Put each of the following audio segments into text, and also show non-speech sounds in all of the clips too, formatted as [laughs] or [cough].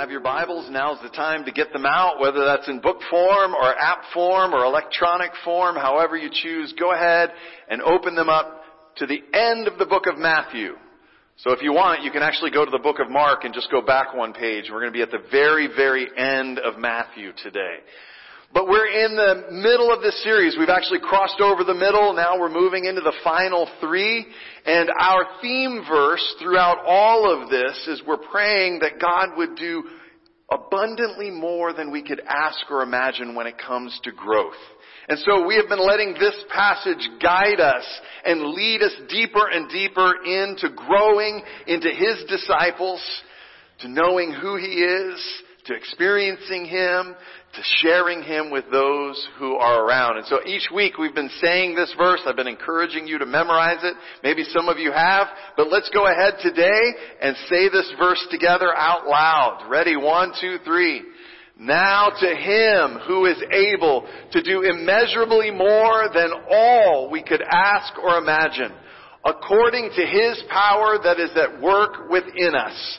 Have your Bibles, now's the time to get them out, whether that's in book form or app form or electronic form, however you choose. Go ahead and open them up to the end of the book of Matthew. So if you want, you can actually go to the book of Mark and just go back one page. We're going to be at the very, very end of Matthew today. But we're in the middle of this series. We've actually crossed over the middle. Now we're moving into the final three. And our theme verse throughout all of this is we're praying that God would do abundantly more than we could ask or imagine when it comes to growth. And so we have been letting this passage guide us and lead us deeper and deeper into growing into His disciples, to knowing who He is, to experiencing Him, to sharing Him with those who are around. And so each week we've been saying this verse. I've been encouraging you to memorize it. Maybe some of you have, but let's go ahead today and say this verse together out loud. Ready? One, two, three. Now to Him who is able to do immeasurably more than all we could ask or imagine, according to His power that is at work within us.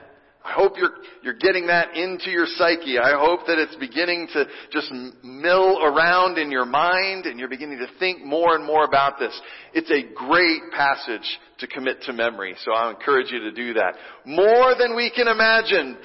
I hope you're, you're getting that into your psyche. I hope that it's beginning to just mill around in your mind and you're beginning to think more and more about this. It's a great passage to commit to memory, so I encourage you to do that. More than we can imagine.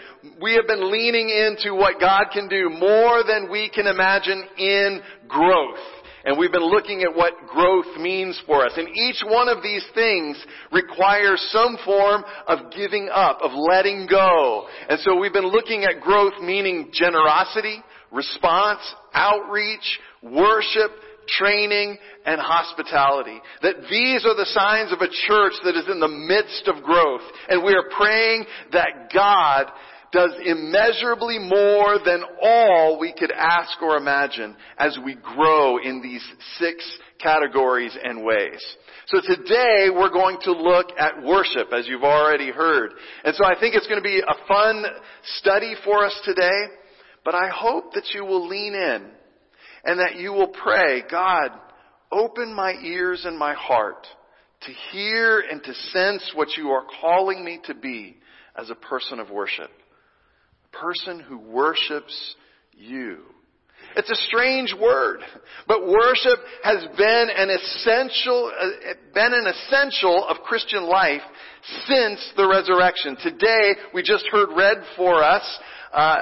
We have been leaning into what God can do more than we can imagine in growth. And we've been looking at what growth means for us. And each one of these things requires some form of giving up, of letting go. And so we've been looking at growth meaning generosity, response, outreach, worship, training, and hospitality. That these are the signs of a church that is in the midst of growth. And we are praying that God does immeasurably more than all we could ask or imagine as we grow in these six categories and ways. So today we're going to look at worship as you've already heard. And so I think it's going to be a fun study for us today, but I hope that you will lean in and that you will pray, God, open my ears and my heart to hear and to sense what you are calling me to be as a person of worship person who worships you. It's a strange word, but worship has been an essential, been an essential of Christian life since the resurrection. Today, we just heard read for us uh,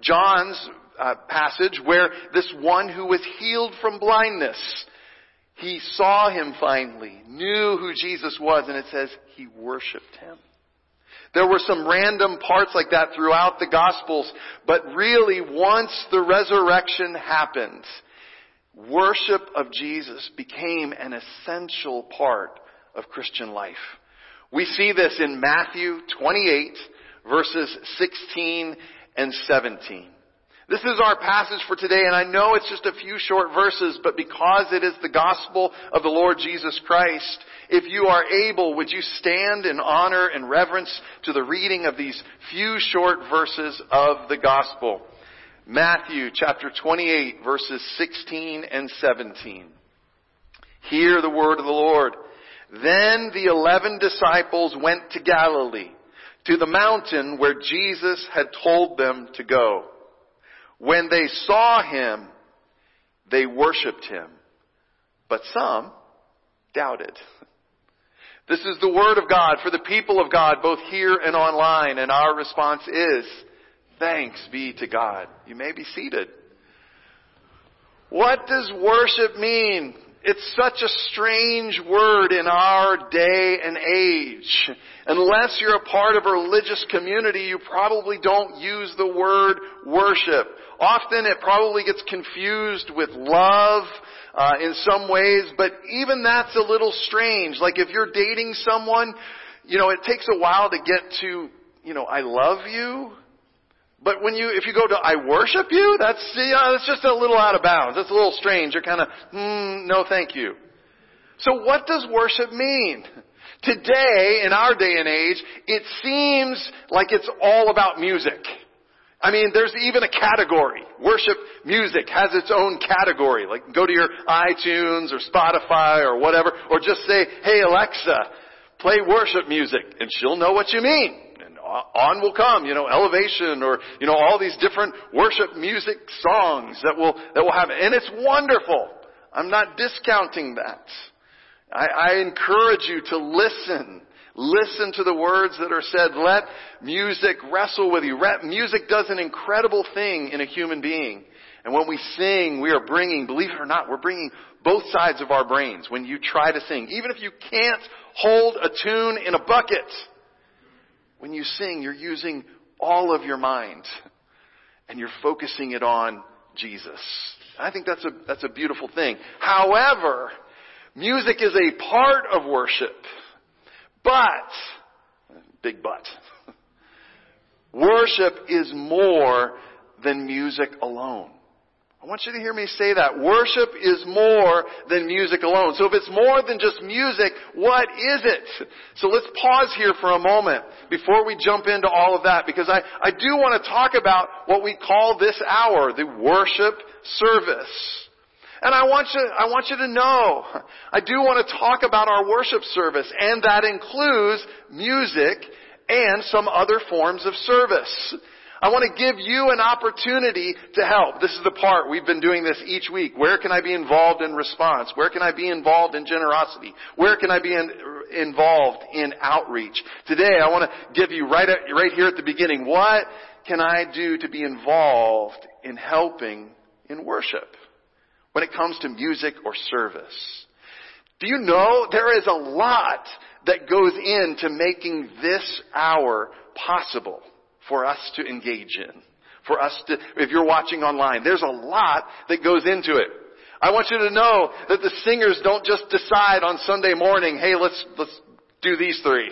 John's uh, passage where this one who was healed from blindness, he saw him finally, knew who Jesus was, and it says he worshipped him. There were some random parts like that throughout the Gospels, but really once the resurrection happened, worship of Jesus became an essential part of Christian life. We see this in Matthew 28 verses 16 and 17. This is our passage for today, and I know it's just a few short verses, but because it is the gospel of the Lord Jesus Christ, if you are able, would you stand in honor and reverence to the reading of these few short verses of the gospel? Matthew chapter 28 verses 16 and 17. Hear the word of the Lord. Then the eleven disciples went to Galilee, to the mountain where Jesus had told them to go. When they saw him, they worshiped him, but some doubted. This is the Word of God for the people of God, both here and online, and our response is, thanks be to God. You may be seated. What does worship mean? It's such a strange word in our day and age. Unless you're a part of a religious community, you probably don't use the word worship. Often it probably gets confused with love uh, in some ways, but even that's a little strange. Like if you're dating someone, you know, it takes a while to get to, you know, I love you. But when you, if you go to I worship you, that's, yeah, that's just a little out of bounds. That's a little strange. You're kind of, mm, no thank you. So what does worship mean? Today, in our day and age, it seems like it's all about music. I mean, there's even a category. Worship music has its own category. Like go to your iTunes or Spotify or whatever, or just say, hey Alexa, play worship music, and she'll know what you mean. And on will come, you know, Elevation or, you know, all these different worship music songs that will, that will have, and it's wonderful. I'm not discounting that. I, I encourage you to listen. Listen to the words that are said. Let music wrestle with you. Music does an incredible thing in a human being. And when we sing, we are bringing, believe it or not, we're bringing both sides of our brains when you try to sing. Even if you can't hold a tune in a bucket, when you sing, you're using all of your mind and you're focusing it on Jesus. I think that's a, that's a beautiful thing. However, Music is a part of worship. But, big but, [laughs] worship is more than music alone. I want you to hear me say that. Worship is more than music alone. So if it's more than just music, what is it? So let's pause here for a moment before we jump into all of that because I, I do want to talk about what we call this hour, the worship service. And I want you, I want you to know, I do want to talk about our worship service, and that includes music and some other forms of service. I want to give you an opportunity to help. This is the part. We've been doing this each week. Where can I be involved in response? Where can I be involved in generosity? Where can I be in, involved in outreach? Today, I want to give you right, at, right here at the beginning, what can I do to be involved in helping in worship? when it comes to music or service. Do you know there is a lot that goes into making this hour possible for us to engage in? For us to, if you're watching online, there's a lot that goes into it. I want you to know that the singers don't just decide on Sunday morning, hey, let's, let's do these three.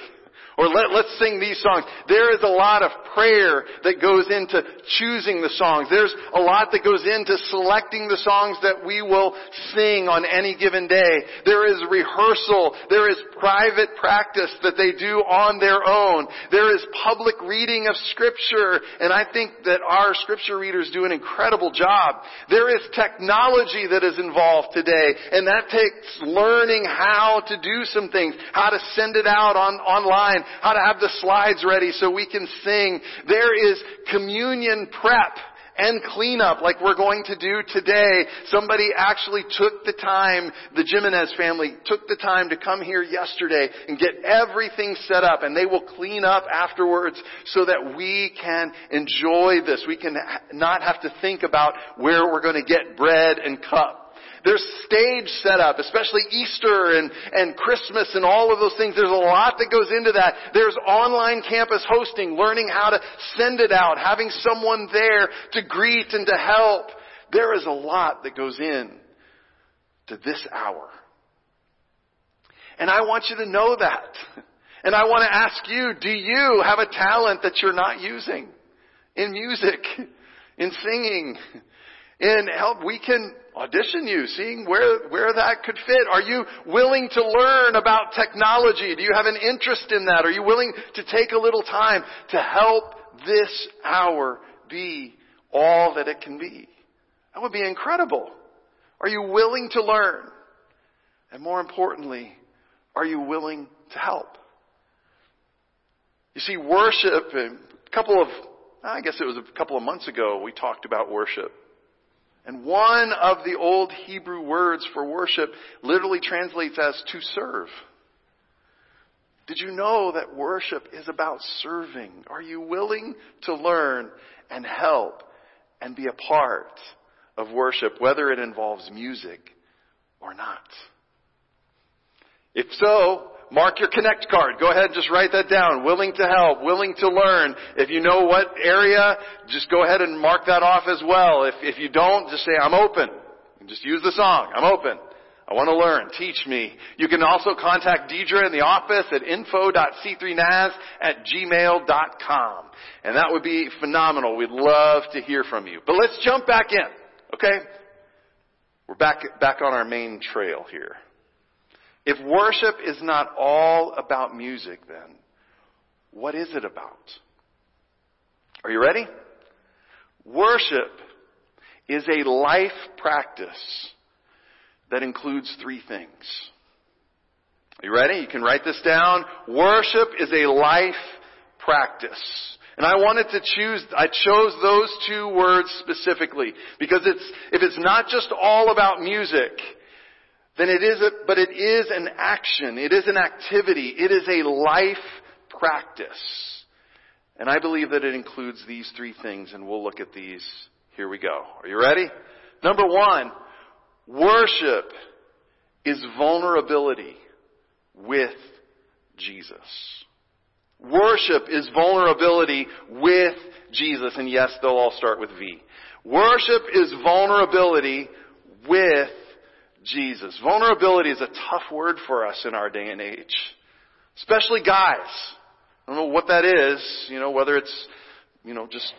Or let, let's sing these songs. There is a lot of prayer that goes into choosing the songs. There's a lot that goes into selecting the songs that we will sing on any given day. There is rehearsal. There is private practice that they do on their own. There is public reading of scripture. And I think that our scripture readers do an incredible job. There is technology that is involved today. And that takes learning how to do some things, how to send it out on, online, how to have the slides ready so we can sing. There is communion prep and cleanup like we're going to do today. Somebody actually took the time, the Jimenez family took the time to come here yesterday and get everything set up and they will clean up afterwards so that we can enjoy this. We can not have to think about where we're going to get bread and cup. There's stage setup, especially Easter and, and Christmas and all of those things. There's a lot that goes into that. There's online campus hosting, learning how to send it out, having someone there to greet and to help. There is a lot that goes in to this hour. And I want you to know that. [laughs] And I want to ask you, do you have a talent that you're not using? In music, [laughs] in singing, in help? We can audition you, seeing where, where that could fit. Are you willing to learn about technology? Do you have an interest in that? Are you willing to take a little time to help this hour be all that it can be? That would be incredible. Are you willing to learn? And more importantly, are you willing to help? You see, worship, a couple of, I guess it was a couple of months ago, we talked about worship. And one of the old Hebrew words for worship literally translates as to serve. Did you know that worship is about serving? Are you willing to learn and help and be a part of worship, whether it involves music or not? If so, mark your connect card. Go ahead and just write that down. Willing to help, willing to learn. If you know what area, just go ahead and mark that off as well. If, if you don't, just say, I'm open. And Just use the song. I'm open. I want to learn. Teach me. You can also contact Deidre in the office at info.c3naz at gmail.com. And that would be phenomenal. We'd love to hear from you. But let's jump back in. Okay? We're back, back on our main trail here. If worship is not all about music, then what is it about? Are you ready? Worship is a life practice that includes three things. Are you ready? You can write this down. Worship is a life practice. And I wanted to choose, I chose those two words specifically because it's, if it's not just all about music, then it is a, but it is an action. It is an activity. It is a life practice. And I believe that it includes these three things and we'll look at these. Here we go. Are you ready? Number one, worship is vulnerability with Jesus. Worship is vulnerability with Jesus. And yes, they'll all start with V. Worship is vulnerability with Jesus. Vulnerability is a tough word for us in our day and age. Especially guys. I don't know what that is, you know, whether it's, you know, just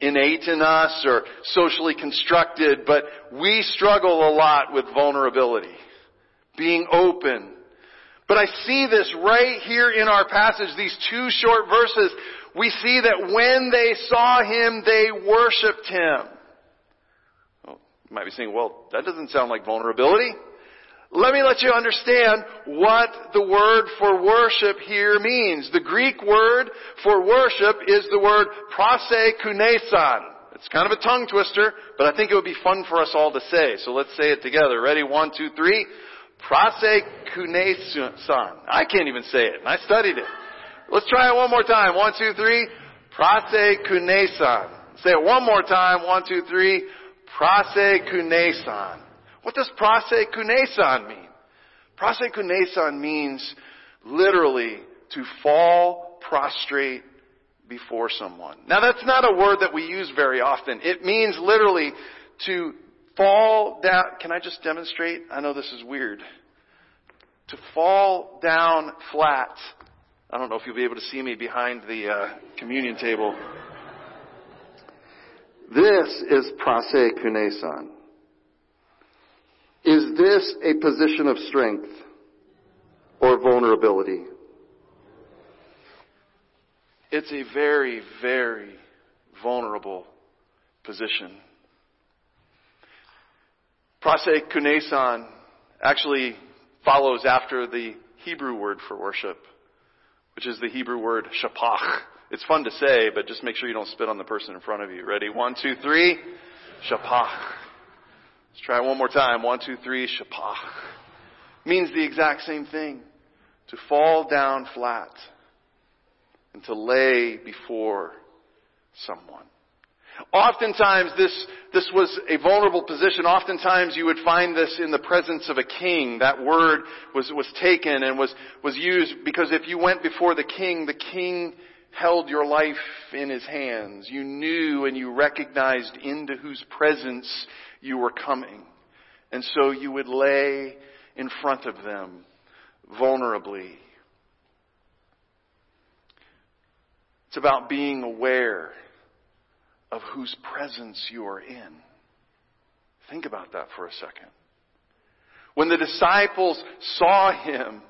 innate in us or socially constructed, but we struggle a lot with vulnerability. Being open. But I see this right here in our passage, these two short verses. We see that when they saw him, they worshiped him. You might be saying, well, that doesn't sound like vulnerability. Let me let you understand what the word for worship here means. The Greek word for worship is the word prosekunesan. It's kind of a tongue twister, but I think it would be fun for us all to say. So let's say it together. Ready? One, two, three. Prosekunesan. I can't even say it, and I studied it. Let's try it one more time. One, two, three. Prosekunesan. Say it one more time. One, two, three. Prosekunesan. What does prosekunesan mean? Prosekunesan means literally to fall prostrate before someone. Now that's not a word that we use very often. It means literally to fall down. Can I just demonstrate? I know this is weird. To fall down flat. I don't know if you'll be able to see me behind the uh, communion table. This is prosekunesan. Is this a position of strength or vulnerability? It's a very, very vulnerable position. Prosekunesan actually follows after the Hebrew word for worship, which is the Hebrew word shapach. It's fun to say, but just make sure you don't spit on the person in front of you. Ready? One, two, three. Shapach. Let's try it one more time. One, two, three. Shapach. Means the exact same thing. To fall down flat and to lay before someone. Oftentimes this, this was a vulnerable position. Oftentimes you would find this in the presence of a king. That word was, was taken and was, was used because if you went before the king, the king held your life in his hands. You knew and you recognized into whose presence you were coming. And so you would lay in front of them vulnerably. It's about being aware of whose presence you are in. Think about that for a second. When the disciples saw him,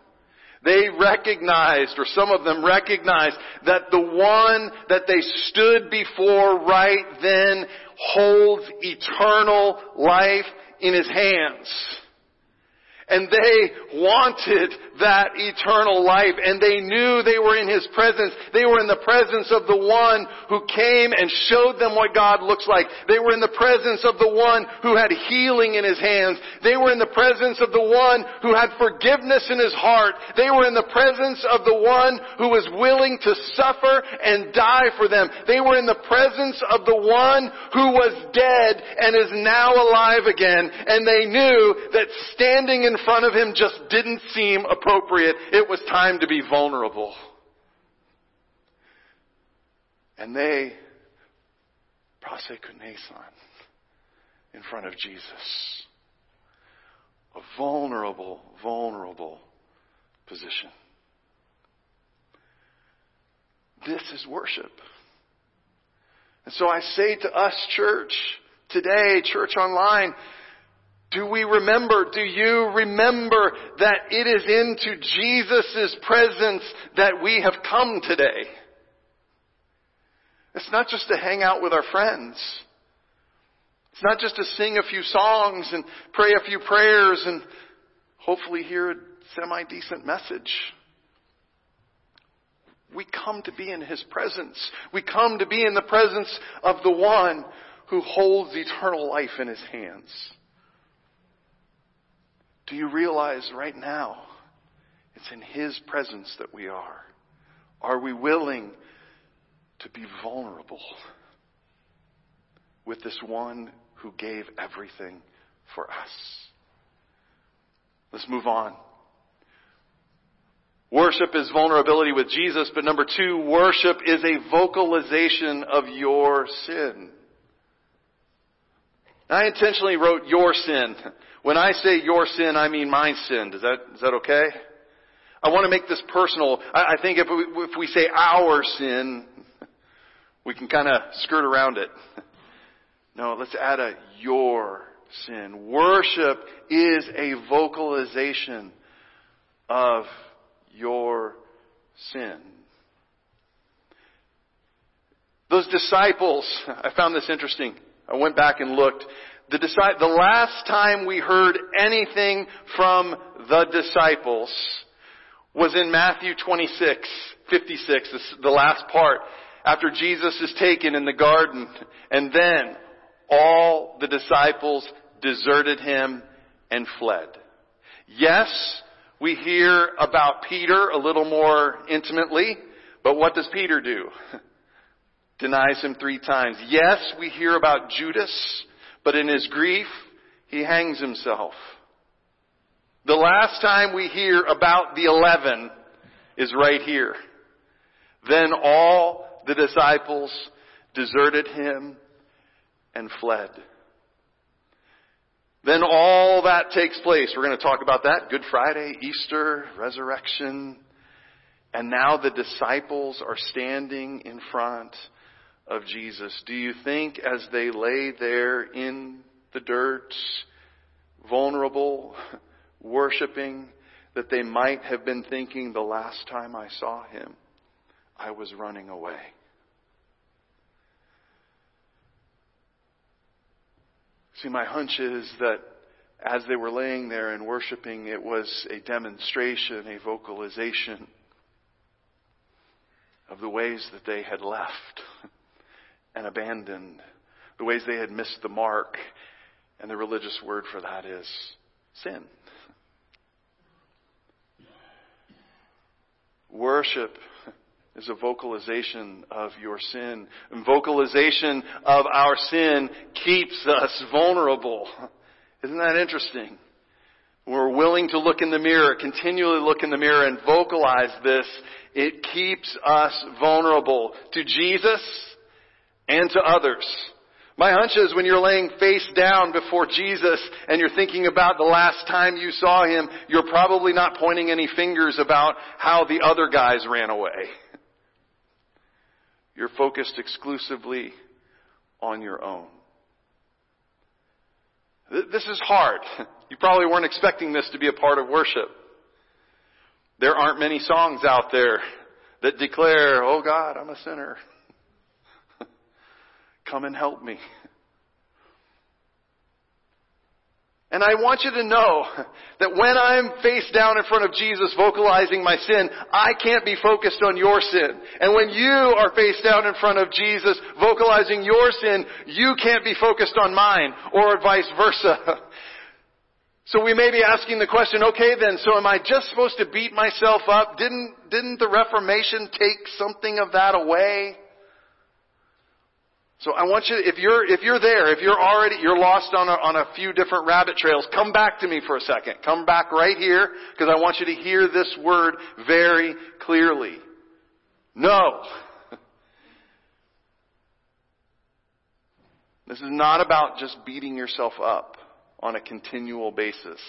they recognized, or some of them recognized, that the one that they stood before right then holds eternal life in his hands. And they wanted that eternal life and they knew they were in His presence. They were in the presence of the one who came and showed them what God looks like. They were in the presence of the one who had healing in His hands. They were in the presence of the one who had forgiveness in His heart. They were in the presence of the one who was willing to suffer and die for them. They were in the presence of the one who was dead and is now alive again. And they knew that standing in in front of him just didn't seem appropriate. It was time to be vulnerable. And they prosekunesan in front of Jesus. A vulnerable, vulnerable position. This is worship. And so I say to us, church, today, church online, do we remember, do you remember that it is into Jesus' presence that we have come today? It's not just to hang out with our friends. It's not just to sing a few songs and pray a few prayers and hopefully hear a semi-decent message. We come to be in His presence. We come to be in the presence of the one who holds eternal life in His hands. Do you realize right now it's in His presence that we are? Are we willing to be vulnerable with this one who gave everything for us? Let's move on. Worship is vulnerability with Jesus, but number two, worship is a vocalization of your sin. I intentionally wrote your sin when I say your sin, I mean my sin. Is that, is that okay? I want to make this personal. I, I think if we, if we say our sin, we can kind of skirt around it. No, let's add a your sin. Worship is a vocalization of your sin. Those disciples, I found this interesting. I went back and looked. The, the last time we heard anything from the disciples was in Matthew 26, 56, the last part, after Jesus is taken in the garden. And then all the disciples deserted him and fled. Yes, we hear about Peter a little more intimately, but what does Peter do? [laughs] Denies him three times. Yes, we hear about Judas but in his grief, he hangs himself. The last time we hear about the eleven is right here. Then all the disciples deserted him and fled. Then all that takes place. We're going to talk about that. Good Friday, Easter, resurrection. And now the disciples are standing in front of Jesus. Do you think as they lay there in the dirt, vulnerable, worshiping, that they might have been thinking the last time I saw him, I was running away? See, my hunch is that as they were laying there and worshiping, it was a demonstration, a vocalization of the ways that they had left [laughs] and abandoned, the ways they had missed the mark. And the religious word for that is sin. Worship is a vocalization of your sin. And vocalization of our sin keeps us vulnerable. Isn't that interesting? We're willing to look in the mirror, continually look in the mirror and vocalize this. It keeps us vulnerable to Jesus and to others. My hunch is when you're laying face down before Jesus and you're thinking about the last time you saw him, you're probably not pointing any fingers about how the other guys ran away. You're focused exclusively on your own. This is hard. [laughs] You probably weren't expecting this to be a part of worship. There aren't many songs out there that declare, oh God, I'm a sinner. [laughs] Come and help me. And I want you to know that when I'm face down in front of Jesus vocalizing my sin, I can't be focused on your sin. And when you are face down in front of Jesus vocalizing your sin, you can't be focused on mine, or vice versa. [laughs] So we may be asking the question, okay then, so am I just supposed to beat myself up? Didn't, didn't the Reformation take something of that away? So I want you, if you're, if you're there, if you're already, you're lost on a, on a few different rabbit trails, come back to me for a second. Come back right here, because I want you to hear this word very clearly. No. [laughs] This is not about just beating yourself up on a continual basis.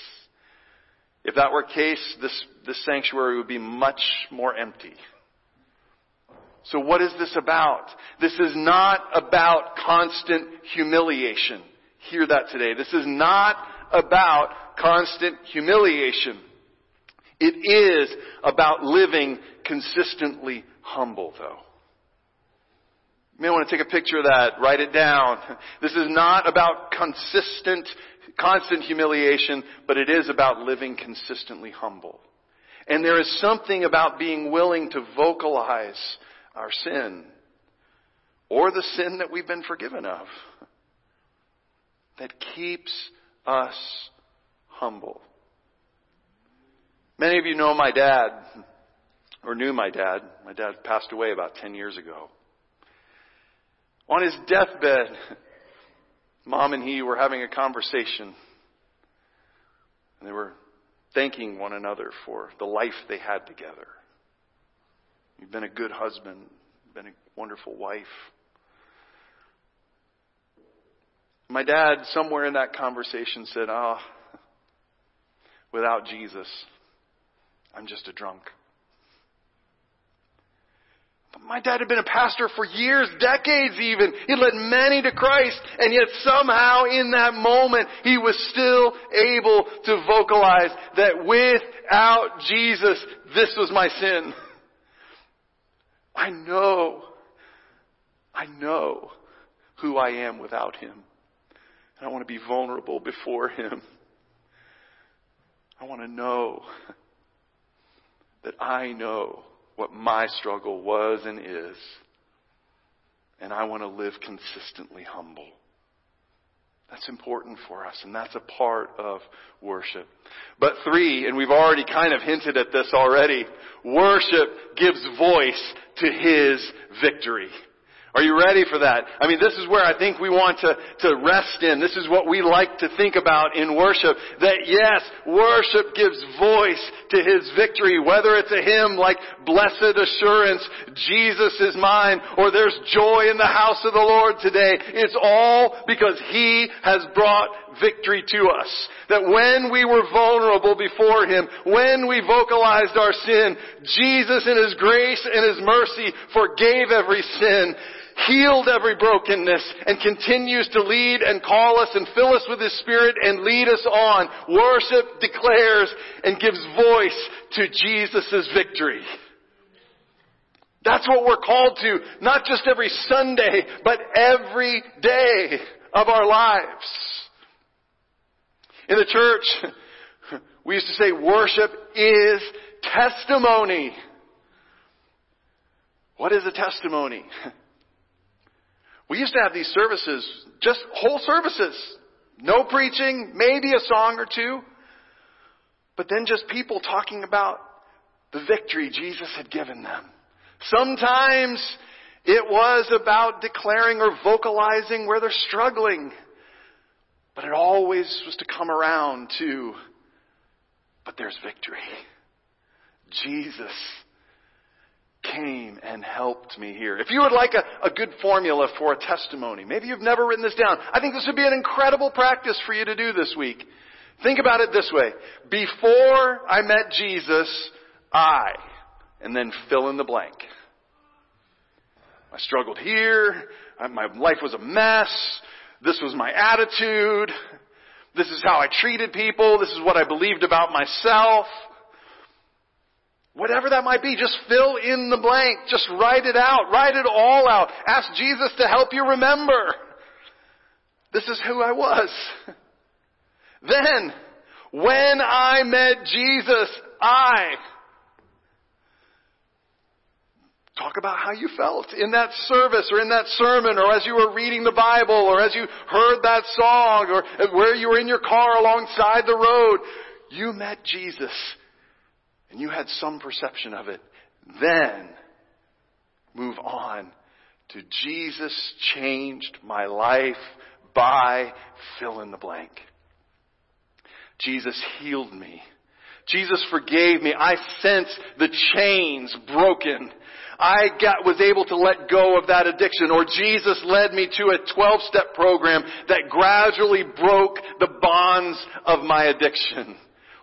If that were the case, this, this sanctuary would be much more empty. So what is this about? This is not about constant humiliation. Hear that today. This is not about constant humiliation. It is about living consistently humble though. You may want to take a picture of that, write it down. [laughs] This is not about consistent, constant humiliation, but it is about living consistently humble. And there is something about being willing to vocalize our sin or the sin that we've been forgiven of that keeps us humble. Many of you know my dad, or knew my dad. My dad passed away about 10 years ago. On his deathbed, mom and he were having a conversation. And they were thanking one another for the life they had together. You've been a good husband, been a wonderful wife. My dad, somewhere in that conversation, said, Ah, oh, without Jesus, I'm just a drunk. But my dad had been a pastor for years, decades even. He led many to Christ, and yet somehow in that moment, he was still able to vocalize that without Jesus, this was my sin. [laughs] I know, I know who I am without Him. And I want to be vulnerable before Him. I want to know that I know what my struggle was and is. And I want to live consistently humble. That's important for us, and that's a part of worship. But three, and we've already kind of hinted at this already, worship gives voice to His victory. Are you ready for that? I mean, this is where I think we want to, to rest in. This is what we like to think about in worship. That yes, worship gives voice to His victory. Whether it's a hymn like Blessed Assurance, Jesus is mine, or there's joy in the house of the Lord today. It's all because He has brought victory to us. That when we were vulnerable before Him, when we vocalized our sin, Jesus in His grace and His mercy forgave every sin healed every brokenness and continues to lead and call us and fill us with His Spirit and lead us on. Worship declares and gives voice to Jesus' victory. That's what we're called to, not just every Sunday, but every day of our lives. In the church, we used to say worship is testimony. What is a testimony? We used to have these services, just whole services. No preaching, maybe a song or two, but then just people talking about the victory Jesus had given them. Sometimes it was about declaring or vocalizing where they're struggling, but it always was to come around to, but there's victory. Jesus came and helped me here. If you would like a, a good formula for a testimony, maybe you've never written this down, I think this would be an incredible practice for you to do this week. Think about it this way. Before I met Jesus, I, and then fill in the blank. I struggled here. My life was a mess. This was my attitude. This is how I treated people. This is what I believed about myself. Whatever that might be, just fill in the blank. Just write it out. Write it all out. Ask Jesus to help you remember. This is who I was. [laughs] Then, when I met Jesus, I Talk about how you felt in that service or in that sermon or as you were reading the Bible or as you heard that song or where you were in your car alongside the road. You met Jesus and you had some perception of it. Then move on to Jesus changed my life by fill in the blank. Jesus healed me. Jesus forgave me. I sensed the chains broken. I got, was able to let go of that addiction. Or Jesus led me to a 12 step program that gradually broke the bonds of my addiction.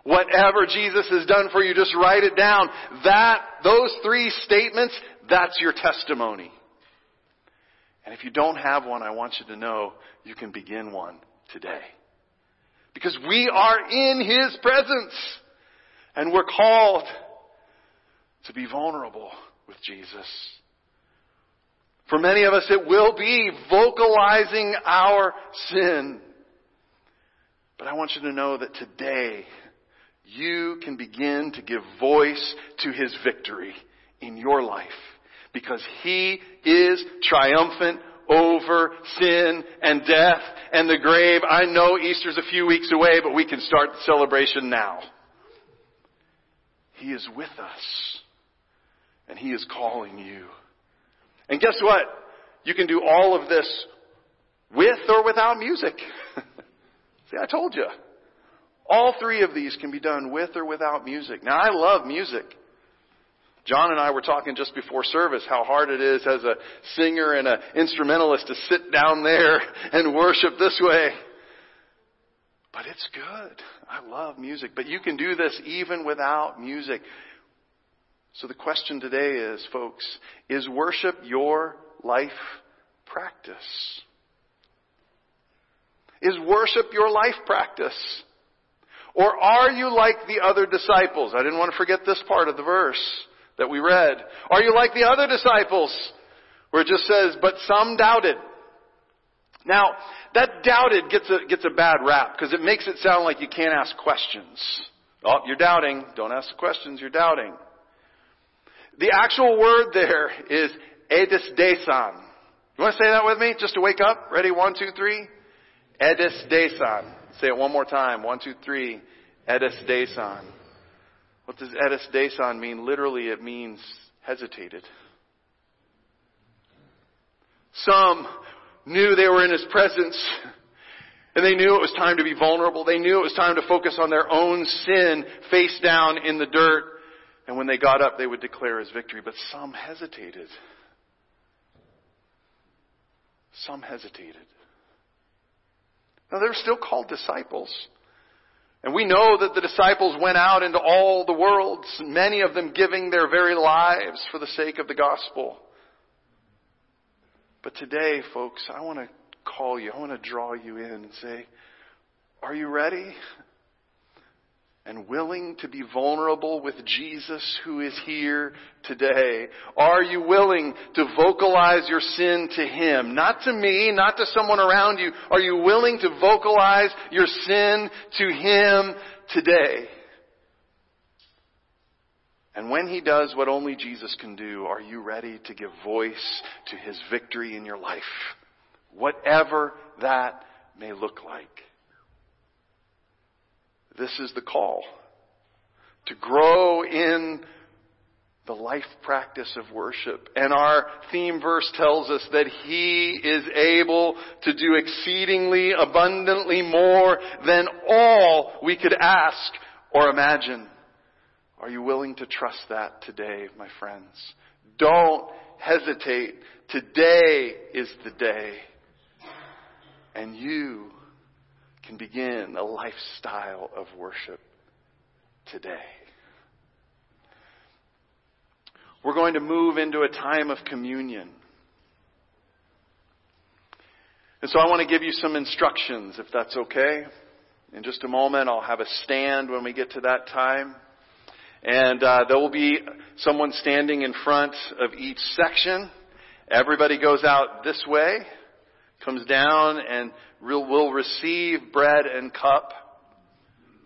Whatever Jesus has done for you, just write it down. That, those three statements, that's your testimony. And if you don't have one, I want you to know you can begin one today. Because we are in His presence. And we're called to be vulnerable with Jesus. For many of us, it will be vocalizing our sin. But I want you to know that today, you can begin to give voice to His victory in your life. Because He is triumphant over sin and death and the grave. I know Easter's a few weeks away, but we can start the celebration now. He is with us and He is calling you. And guess what? You can do all of this with or without music. [laughs] See, I told you. All three of these can be done with or without music. Now, I love music. John and I were talking just before service how hard it is as a singer and an instrumentalist to sit down there [laughs] and worship this way. But it's good. I love music. But you can do this even without music. So the question today is, folks, is worship your life practice? Is worship your life practice? Or are you like the other disciples? I didn't want to forget this part of the verse that we read. Are you like the other disciples? Where it just says, but some doubted. Now, that doubted gets a, gets a bad rap because it makes it sound like you can't ask questions. Oh, you're doubting. Don't ask the questions. You're doubting. The actual word there is edis desan. You want to say that with me? Just to wake up? Ready? One, two, three. Edis desan. Say it one more time. One, two, three. Edis desan. What does edis desan mean? Literally, it means hesitated. Some knew they were in His presence. And they knew it was time to be vulnerable. They knew it was time to focus on their own sin face down in the dirt. And when they got up, they would declare his victory. But some hesitated. Some hesitated. Now, they're still called disciples. And we know that the disciples went out into all the world, many of them giving their very lives for the sake of the gospel. But today, folks, I want to call you, I want to draw you in and say, are you ready? And willing to be vulnerable with Jesus who is here today? Are you willing to vocalize your sin to Him? Not to me, not to someone around you. Are you willing to vocalize your sin to Him today? And when He does what only Jesus can do, are you ready to give voice to His victory in your life? Whatever that may look like. This is the call to grow in the life practice of worship. And our theme verse tells us that He is able to do exceedingly abundantly more than all we could ask or imagine. Are you willing to trust that today, my friends? Don't hesitate. Today is the day. And you can begin a lifestyle of worship today. We're going to move into a time of communion. And so I want to give you some instructions, if that's okay. In just a moment, I'll have a stand when we get to that time. And uh, there will be someone standing in front of each section. Everybody goes out this way, comes down, and will receive bread and cup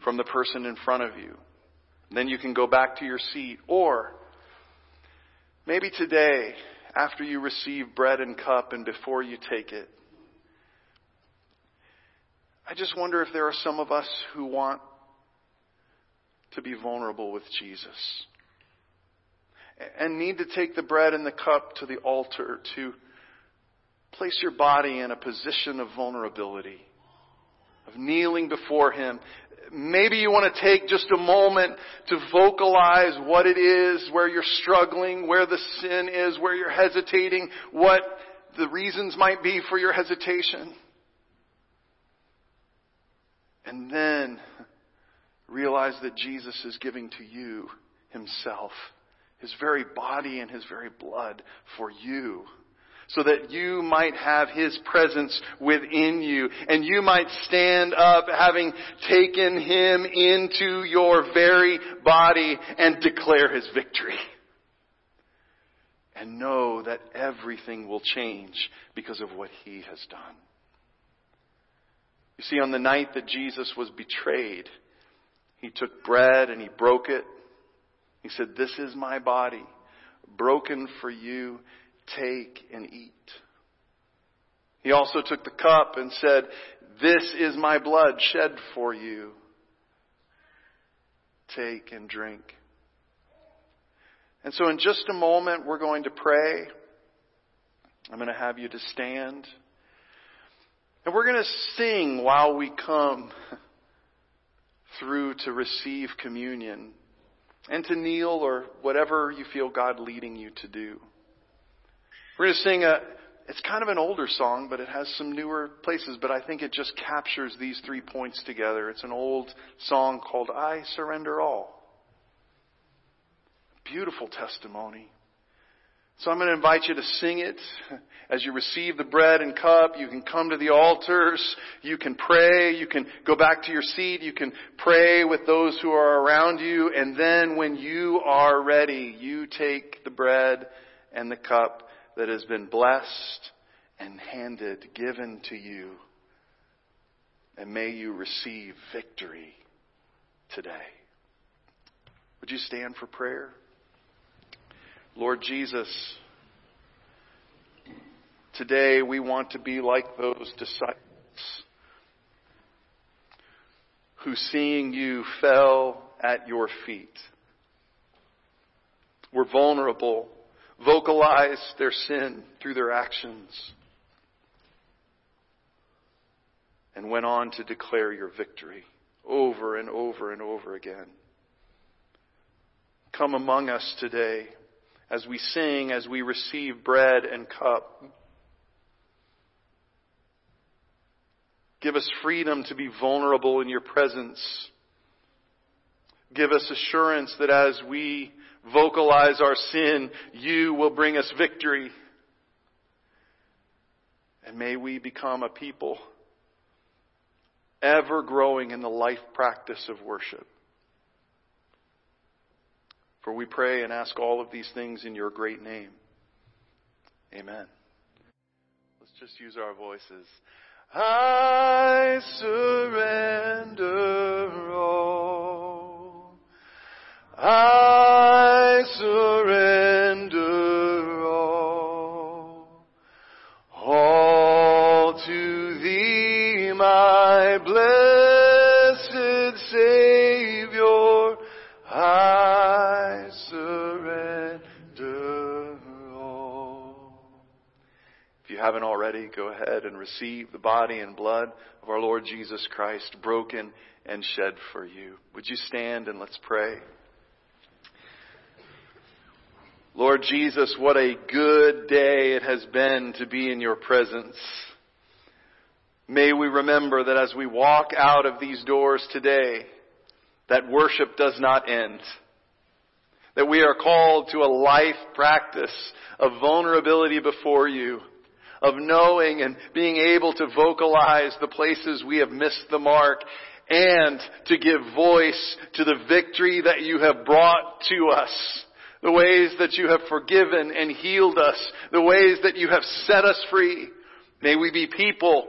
from the person in front of you. Then you can go back to your seat. Or maybe today, after you receive bread and cup and before you take it, I just wonder if there are some of us who want to be vulnerable with Jesus and need to take the bread and the cup to the altar to place your body in a position of vulnerability, of kneeling before Him. Maybe you want to take just a moment to vocalize what it is, where you're struggling, where the sin is, where you're hesitating, what the reasons might be for your hesitation. And then realize that Jesus is giving to you Himself, His very body and His very blood for you. So that you might have His presence within you and you might stand up having taken Him into your very body and declare His victory. And know that everything will change because of what He has done. You see, on the night that Jesus was betrayed, he took bread and he broke it. He said, This is my body, broken for you. Take and eat. He also took the cup and said, This is my blood shed for you. Take and drink. And so, in just a moment, we're going to pray. I'm going to have you to stand. And we're going to sing while we come [laughs] through to receive communion and to kneel or whatever you feel God leading you to do. We're going to sing a, it's kind of an older song, but it has some newer places, but I think it just captures these three points together. It's an old song called I Surrender All. Beautiful testimony. So I'm going to invite you to sing it. [laughs] As you receive the bread and cup, you can come to the altars, you can pray, you can go back to your seat, you can pray with those who are around you, and then when you are ready, you take the bread and the cup that has been blessed and handed, given to you, and may you receive victory today. Would you stand for prayer? Lord Jesus, today we want to be like those disciples who, seeing you, fell at your feet, were vulnerable, vocalized their sin through their actions, and went on to declare your victory over and over and over again. Come among us today as we sing, as we receive bread and cup. Give us freedom to be vulnerable in your presence. Give us assurance that as we vocalize our sin, you will bring us victory. And may we become a people ever growing in the life practice of worship. For we pray and ask all of these things in your great name. Amen. Let's just use our voices. I surrender all. I surrender all. All to thee, my blessed Savior. I surrender all. If you haven't already, go ahead and receive the body and blood of our Lord Jesus Christ, broken and shed for you. Would you stand and let's pray? Lord Jesus, what a good day it has been to be in your presence. May we remember that as we walk out of these doors today, that worship does not end. That we are called to a life practice of vulnerability before you, of knowing and being able to vocalize the places we have missed the mark, and to give voice to the victory that you have brought to us the ways that you have forgiven and healed us, the ways that you have set us free. May we be people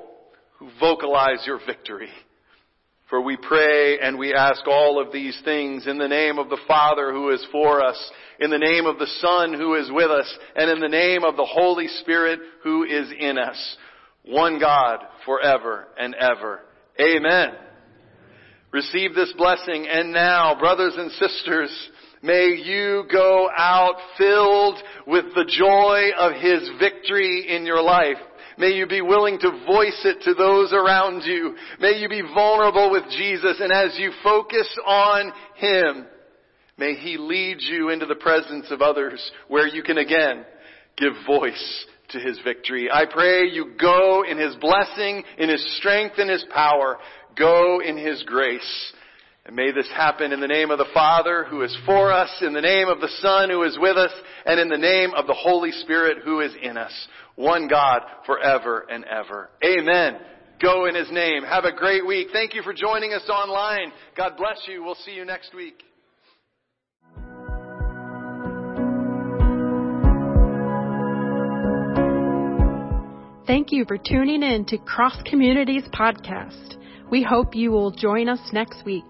who vocalize your victory. For we pray and we ask all of these things in the name of the Father who is for us, in the name of the Son who is with us, and in the name of the Holy Spirit who is in us. One God forever and ever. Amen. Receive this blessing and now, brothers and sisters, may you go out filled with the joy of His victory in your life. May you be willing to voice it to those around you. May you be vulnerable with Jesus and as you focus on Him, may He lead you into the presence of others where you can again give voice to His victory. I pray you go in His blessing, in His strength, and His power. Go in His grace. And may this happen in the name of the Father who is for us, in the name of the Son who is with us, and in the name of the Holy Spirit who is in us one God forever and ever. Amen. Go in His name. Have a great week. Thank you for joining us online. God bless you. We'll see you next week. Thank you for tuning in to Cross Communities Podcast. We hope you will join us next week.